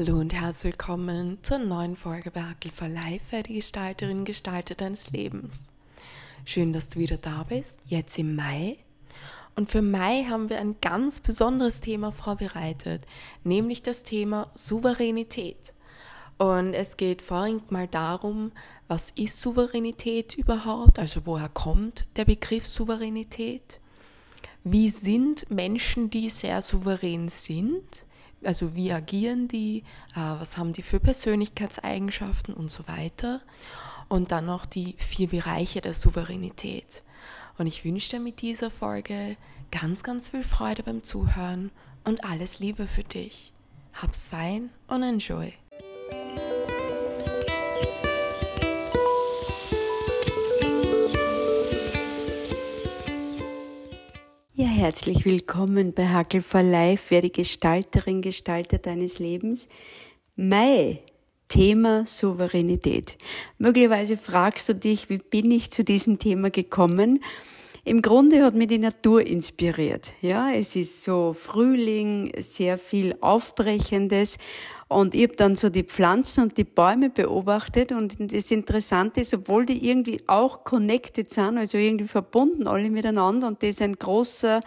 Hallo und herzlich willkommen zur neuen Folge bei Hackel for Life, die Gestalterin, Gestalter deines Lebens. Schön, dass du wieder da bist, jetzt im Mai. Und für Mai haben wir ein ganz besonderes Thema vorbereitet, nämlich das Thema Souveränität. Und es geht vorrangig mal darum, was ist Souveränität überhaupt, also woher kommt der Begriff Souveränität? Wie sind Menschen, die sehr souverän sind? Also wie agieren die, äh, was haben die für Persönlichkeitseigenschaften und so weiter. Und dann noch die vier Bereiche der Souveränität. Und ich wünsche dir mit dieser Folge ganz, ganz viel Freude beim Zuhören und alles Liebe für dich. Hab's fein und enjoy. Herzlich willkommen bei Hackel for Life, wer die Gestalterin, Gestalter deines Lebens. Mai, Thema Souveränität. Möglicherweise fragst du dich, wie bin ich zu diesem Thema gekommen? Im Grunde hat mich die Natur inspiriert. Ja, es ist so Frühling, sehr viel Aufbrechendes. Und ich habe dann so die Pflanzen und die Bäume beobachtet und das Interessante ist, obwohl die irgendwie auch connected sind, also irgendwie verbunden alle miteinander und das ein großer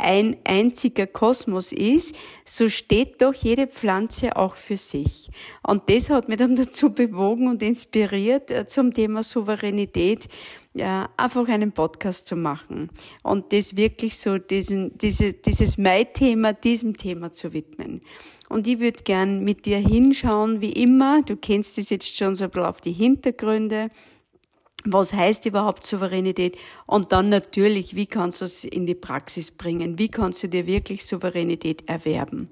ein einziger Kosmos ist, so steht doch jede Pflanze auch für sich. Und das hat mich dann dazu bewogen und inspiriert äh, zum Thema Souveränität, ja, einfach einen Podcast zu machen und das wirklich so diesen, diese, dieses Mai-Thema diesem Thema zu widmen. Und ich würde gern mit dir hinschauen, wie immer, du kennst es jetzt schon so ein bisschen auf die Hintergründe, was heißt überhaupt Souveränität? Und dann natürlich, wie kannst du es in die Praxis bringen? Wie kannst du dir wirklich Souveränität erwerben?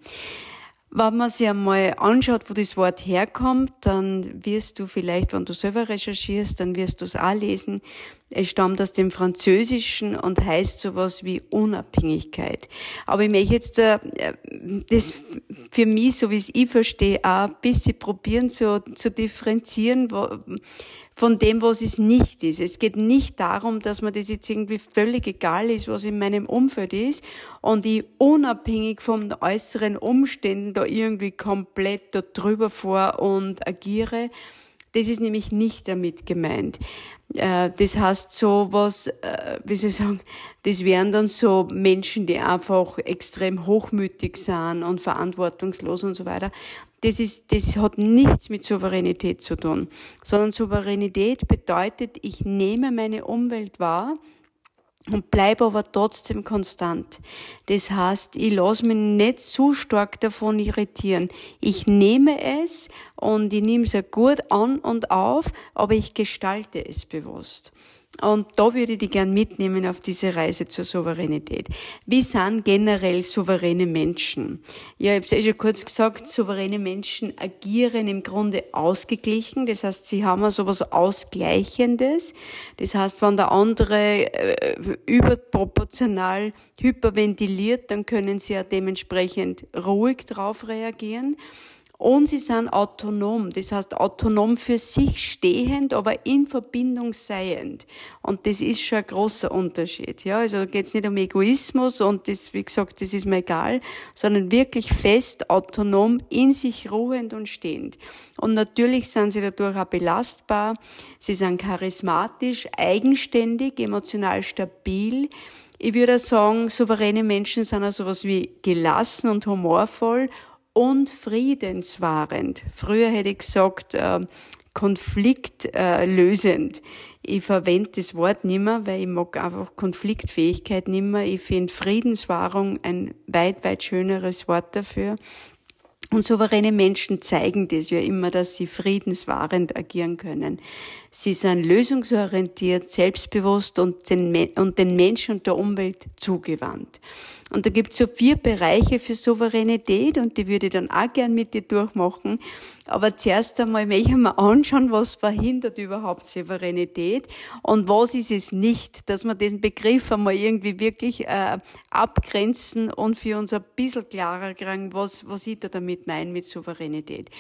Wenn man sich einmal anschaut, wo das Wort herkommt, dann wirst du vielleicht, wenn du selber recherchierst, dann wirst du es auch lesen. Es stammt aus dem Französischen und heißt sowas wie Unabhängigkeit. Aber ich möchte jetzt äh, das für mich, so wie es ich verstehe, auch ein bisschen probieren zu, zu differenzieren, von dem, was es nicht ist. Es geht nicht darum, dass mir das jetzt irgendwie völlig egal ist, was in meinem Umfeld ist und ich unabhängig von äußeren Umständen da irgendwie komplett da drüber vor und agiere. Das ist nämlich nicht damit gemeint. Äh, das heißt so was, äh, wie soll ich sagen, das wären dann so Menschen, die einfach extrem hochmütig sind und verantwortungslos und so weiter das ist, das hat nichts mit Souveränität zu tun, sondern Souveränität bedeutet, ich nehme meine Umwelt wahr, und bleibe aber trotzdem konstant. Das heißt, ich lasse mich nicht zu stark davon irritieren. Ich nehme es und ich nehme es ja gut an und auf, aber ich gestalte es bewusst. Und da würde ich die gern mitnehmen auf diese Reise zur Souveränität. Wie sind generell souveräne Menschen? Ja, ich habe es eh schon kurz gesagt, souveräne Menschen agieren im Grunde ausgeglichen. Das heißt, sie haben so also Ausgleichendes. Das heißt, wenn der andere äh, überproportional hyperventiliert, dann können sie ja dementsprechend ruhig drauf reagieren. Und sie sind autonom, das heißt autonom für sich stehend, aber in Verbindung seiend. Und das ist schon ein großer Unterschied. Ja, also geht es nicht um Egoismus und das, wie gesagt, das ist mir egal, sondern wirklich fest, autonom, in sich ruhend und stehend. Und natürlich sind sie dadurch auch belastbar. Sie sind charismatisch, eigenständig, emotional stabil. Ich würde sagen, souveräne Menschen sind auch sowas wie gelassen und humorvoll und friedenswahrend. Früher hätte ich gesagt, äh, konfliktlösend. Ich verwende das Wort nimmer, weil ich mag einfach Konfliktfähigkeit nimmer. Ich finde Friedenswahrung ein weit, weit schöneres Wort dafür. Und souveräne Menschen zeigen das ja immer, dass sie friedenswahrend agieren können. Sie sind lösungsorientiert, selbstbewusst und den, und den Menschen und der Umwelt zugewandt. Und da gibt es so vier Bereiche für Souveränität und die würde ich dann auch gern mit dir durchmachen. Aber zuerst einmal möchte ich mir anschauen, was verhindert überhaupt Souveränität und was ist es nicht, dass wir diesen Begriff einmal irgendwie wirklich äh, abgrenzen und für uns ein bisschen klarer kriegen, was, was ich da damit meine mit Souveränität.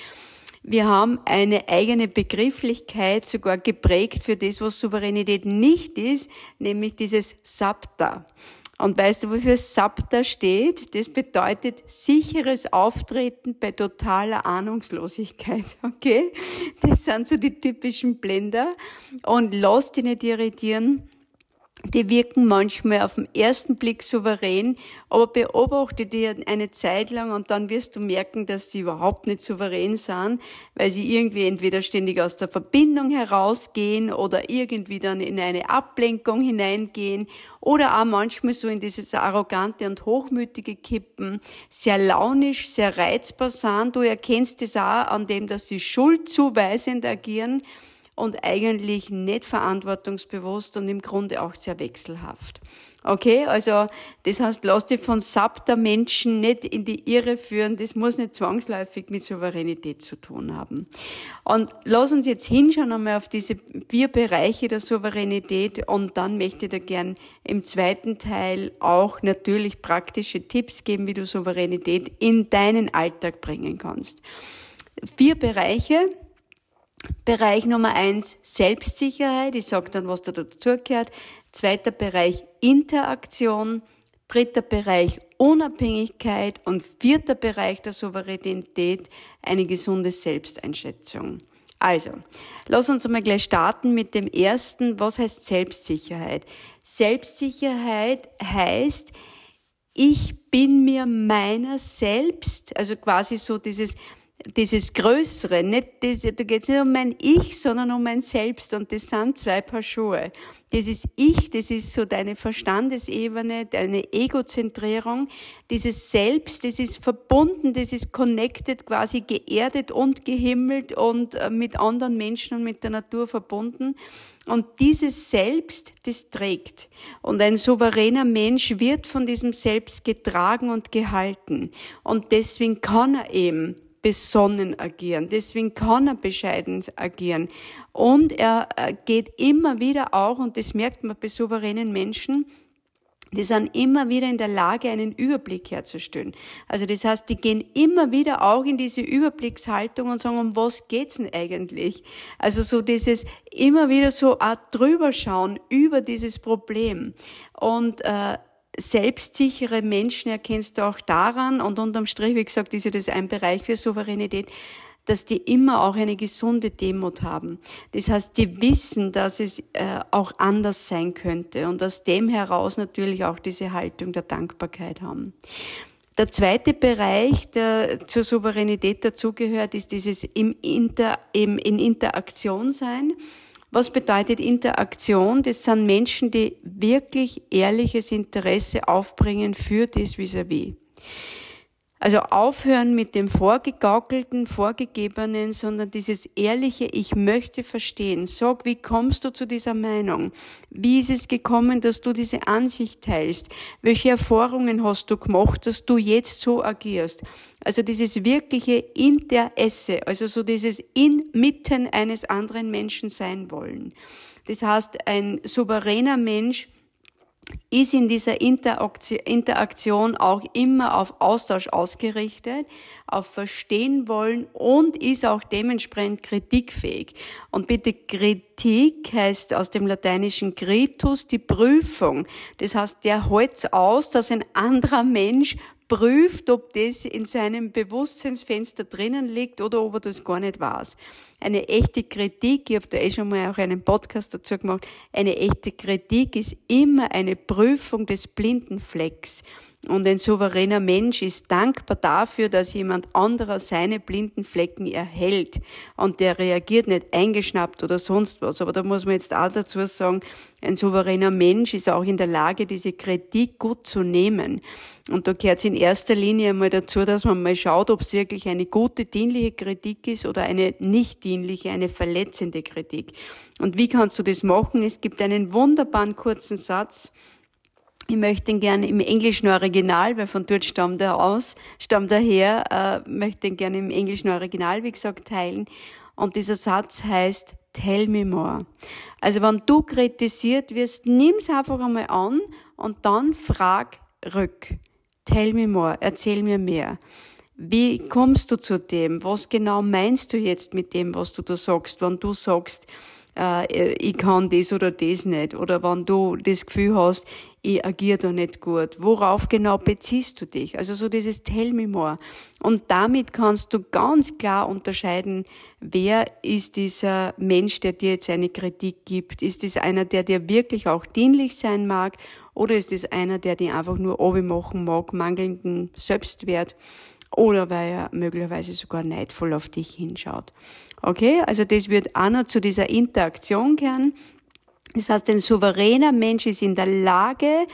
Wir haben eine eigene Begrifflichkeit sogar geprägt für das, was Souveränität nicht ist, nämlich dieses Sabta. Und weißt du, wofür Sapta steht? Das bedeutet sicheres Auftreten bei totaler Ahnungslosigkeit, okay? Das sind so die typischen Blender. Und lass dich nicht irritieren die wirken manchmal auf den ersten Blick souverän, aber beobachte die eine Zeit lang und dann wirst du merken, dass sie überhaupt nicht souverän sind, weil sie irgendwie entweder ständig aus der Verbindung herausgehen oder irgendwie dann in eine Ablenkung hineingehen oder auch manchmal so in dieses arrogante und hochmütige Kippen, sehr launisch, sehr reizbar sind. Du erkennst es auch an dem, dass sie schuldzuweisend agieren und eigentlich nicht verantwortungsbewusst und im Grunde auch sehr wechselhaft. Okay, also das heißt, lass dich von Sab der Menschen nicht in die Irre führen. Das muss nicht zwangsläufig mit Souveränität zu tun haben. Und lass uns jetzt hinschauen einmal auf diese vier Bereiche der Souveränität und dann möchte ich dir gern im zweiten Teil auch natürlich praktische Tipps geben, wie du Souveränität in deinen Alltag bringen kannst. Vier Bereiche, Bereich Nummer eins, Selbstsicherheit. Ich sage dann, was da dazugehört. Zweiter Bereich, Interaktion. Dritter Bereich, Unabhängigkeit. Und vierter Bereich der Souveränität, eine gesunde Selbsteinschätzung. Also, lass uns einmal gleich starten mit dem ersten. Was heißt Selbstsicherheit? Selbstsicherheit heißt, ich bin mir meiner selbst, also quasi so dieses dieses Größere, nicht das, da geht es nicht um mein Ich, sondern um mein Selbst und das sind zwei Paar Schuhe. Dieses Ich, das ist so deine Verstandesebene, deine Egozentrierung. Dieses Selbst, das ist verbunden, das ist connected, quasi geerdet und gehimmelt und äh, mit anderen Menschen und mit der Natur verbunden. Und dieses Selbst, das trägt. Und ein souveräner Mensch wird von diesem Selbst getragen und gehalten. Und deswegen kann er eben besonnen agieren. Deswegen kann er bescheiden agieren. Und er geht immer wieder auch, und das merkt man bei souveränen Menschen, die sind immer wieder in der Lage, einen Überblick herzustellen. Also das heißt, die gehen immer wieder auch in diese Überblickshaltung und sagen, um was geht's denn eigentlich? Also so dieses immer wieder so auch drüber schauen über dieses Problem. Und äh, selbstsichere Menschen erkennst du auch daran, und unterm Strich, wie gesagt, ist ja das ein Bereich für Souveränität, dass die immer auch eine gesunde Demut haben. Das heißt, die wissen, dass es äh, auch anders sein könnte und aus dem heraus natürlich auch diese Haltung der Dankbarkeit haben. Der zweite Bereich, der zur Souveränität dazugehört, ist dieses im Inter, im, in Interaktion sein. Was bedeutet Interaktion? Das sind Menschen, die wirklich ehrliches Interesse aufbringen für das vis-à-vis. -vis. Also aufhören mit dem vorgegaukelten, vorgegebenen, sondern dieses ehrliche, ich möchte verstehen. Sag, wie kommst du zu dieser Meinung? Wie ist es gekommen, dass du diese Ansicht teilst? Welche Erfahrungen hast du gemacht, dass du jetzt so agierst? Also dieses wirkliche Interesse, also so dieses inmitten eines anderen Menschen sein wollen. Das heißt, ein souveräner Mensch ist in dieser Interaktion auch immer auf Austausch ausgerichtet, auf Verstehen wollen und ist auch dementsprechend kritikfähig. Und bitte Kritik heißt aus dem lateinischen Kritus die Prüfung. Das heißt, der hält aus, dass ein anderer Mensch prüft, ob das in seinem Bewusstseinsfenster drinnen liegt oder ob er das gar nicht weiß. Eine echte Kritik, ich habe da eh schon mal auch einen Podcast dazu gemacht, eine echte Kritik ist immer eine Prüfung des blinden Flecks. Und ein souveräner Mensch ist dankbar dafür, dass jemand anderer seine blinden Flecken erhält. Und der reagiert nicht eingeschnappt oder sonst was. Aber da muss man jetzt auch dazu sagen, ein souveräner Mensch ist auch in der Lage, diese Kritik gut zu nehmen. Und da gehört es in erster Linie einmal dazu, dass man mal schaut, ob es wirklich eine gute, dienliche Kritik ist oder eine nicht dienliche, eine verletzende Kritik. Und wie kannst du das machen? Es gibt einen wunderbaren kurzen Satz, ich möchte ihn gerne im englischen Original, weil von dort stammt er aus, stammt er her, äh, möchte ihn gerne im englischen Original, wie gesagt, teilen. Und dieser Satz heißt, tell me more. Also wenn du kritisiert wirst, nimm's einfach einmal an und dann frag rück. Tell me more, erzähl mir mehr. Wie kommst du zu dem? Was genau meinst du jetzt mit dem, was du da sagst, wenn du sagst, äh, ich kann das oder das nicht. Oder wenn du das Gefühl hast, ich agiere da nicht gut. Worauf genau beziehst du dich? Also so dieses Tell me more. Und damit kannst du ganz klar unterscheiden, wer ist dieser Mensch, der dir jetzt eine Kritik gibt? Ist es einer, der dir wirklich auch dienlich sein mag? Oder ist es einer, der dir einfach nur obi machen mag, mangelnden Selbstwert? Oder weil er möglicherweise sogar neidvoll auf dich hinschaut. Okay, also das wird auch noch zu dieser Interaktion gehören. Das heißt, ein souveräner Mensch ist in der Lage,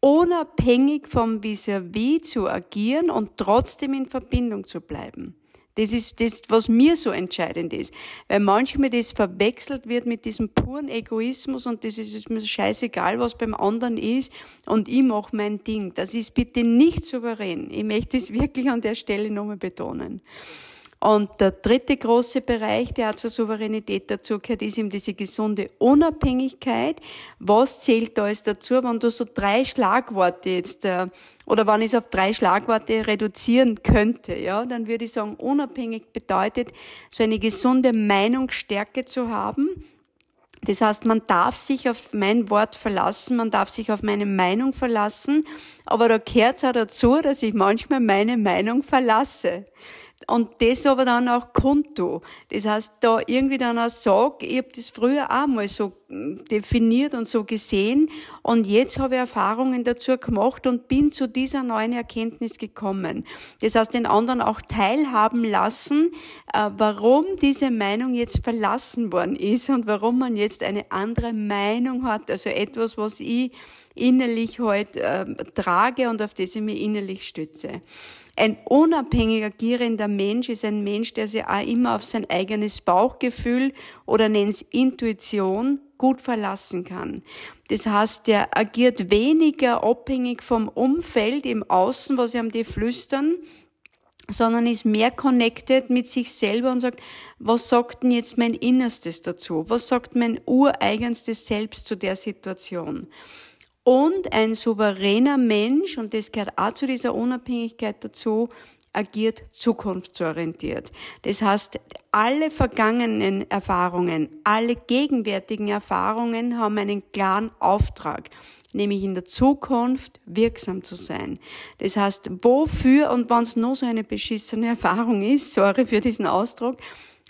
unabhängig vom Vis-à-vis -vis zu agieren und trotzdem in Verbindung zu bleiben. Das ist das, was mir so entscheidend ist. Weil manchmal das verwechselt wird mit diesem puren Egoismus und das ist mir scheißegal, was beim anderen ist und ich mache mein Ding. Das ist bitte nicht souverän. Ich möchte es wirklich an der Stelle nochmal betonen. Und der dritte große Bereich, der auch zur Souveränität dazu gehört, ist eben diese gesunde Unabhängigkeit. Was zählt da alles dazu, wenn du so drei Schlagworte jetzt, äh, oder wenn ich es auf drei Schlagworte reduzieren könnte, ja, dann würde ich sagen, unabhängig bedeutet, so eine gesunde Meinungsstärke zu haben. Das heißt, man darf sich auf mein Wort verlassen, man darf sich auf meine Meinung verlassen, aber da gehört es auch dazu, dass ich manchmal meine Meinung verlasse und das aber dann auch Konto. Das heißt, da irgendwie dann auch sag, ich habe das früher auch mal so hm, definiert und so gesehen und jetzt habe ich Erfahrungen dazu gemacht und bin zu dieser neuen Erkenntnis gekommen. Das heißt, den anderen auch teilhaben lassen, äh, warum diese Meinung jetzt verlassen worden ist und warum man jetzt eine andere Meinung hat, also etwas, was ich innerlich halt äh, trage und auf das ich mich innerlich stütze. Ein unabhängig agierender Mensch ist ein Mensch, der sich auch immer auf sein eigenes Bauchgefühl oder nennt's Intuition gut verlassen kann. Das heißt, der agiert weniger abhängig vom Umfeld im Außen, was ihm die flüstern, sondern ist mehr connected mit sich selber und sagt, was sagt denn jetzt mein Innerstes dazu? Was sagt mein ureigenstes Selbst zu der Situation? Und ein souveräner Mensch, und das gehört auch zu dieser Unabhängigkeit dazu, agiert zukunftsorientiert. Das heißt, alle vergangenen Erfahrungen, alle gegenwärtigen Erfahrungen haben einen klaren Auftrag, nämlich in der Zukunft wirksam zu sein. Das heißt, wofür, und wenn es nur so eine beschissene Erfahrung ist, sorry für diesen Ausdruck,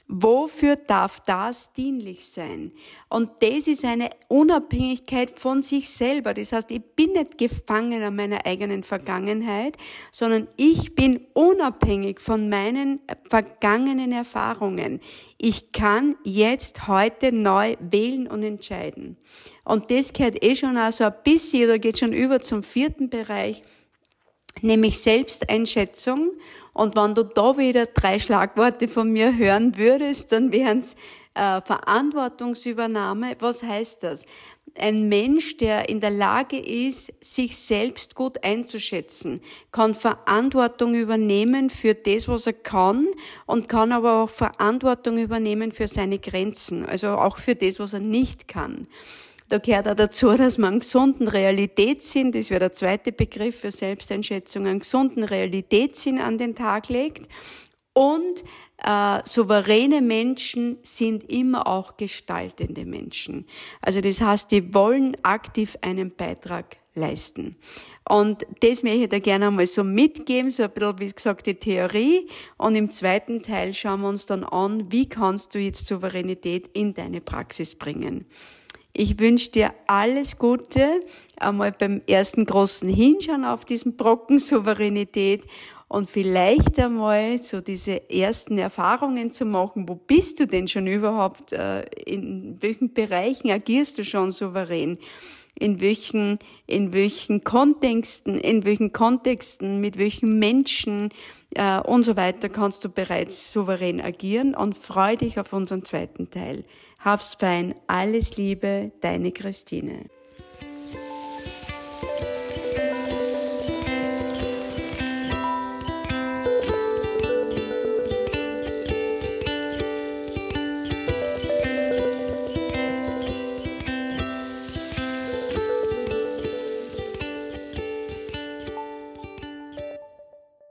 Wofür darf das dienlich sein? Und das ist eine Unabhängigkeit von sich selber. Das heißt, ich bin nicht gefangen an meiner eigenen Vergangenheit, sondern ich bin unabhängig von meinen vergangenen Erfahrungen. Ich kann jetzt heute neu wählen und entscheiden. Und das gehört eh schon also ein bisschen, oder geht schon über zum vierten Bereich, nämlich Selbsteinschätzung. Und wenn du da wieder drei Schlagworte von mir hören würdest, dann wären es äh, Verantwortungsübernahme. Was heißt das? Ein Mensch, der in der Lage ist, sich selbst gut einzuschätzen, kann Verantwortung übernehmen für das, was er kann und kann aber auch Verantwortung übernehmen für seine Grenzen, also auch für das, was er nicht kann. Da gehört auch dazu, dass man einen gesunden Realitätssinn, das wäre der zweite Begriff für Selbsteinschätzung, einen gesunden Realitätssinn an den Tag legt. Und äh, souveräne Menschen sind immer auch gestaltende Menschen. Also das heißt, die wollen aktiv einen Beitrag leisten. Und das möchte ich da gerne einmal so mitgeben, so ein bisschen, wie gesagt, die Theorie. Und im zweiten Teil schauen wir uns dann an, wie kannst du jetzt Souveränität in deine Praxis bringen. Ich wünsche dir alles Gute, einmal beim ersten großen Hinschauen auf diesen Brocken Souveränität und vielleicht einmal so diese ersten Erfahrungen zu machen. Wo bist du denn schon überhaupt? Äh, in welchen Bereichen agierst du schon souverän? In welchen, in welchen Kontexten, in welchen Kontexten, mit welchen Menschen äh, und so weiter kannst du bereits souverän agieren und freu dich auf unseren zweiten Teil. Hab's fein, alles Liebe, deine Christine.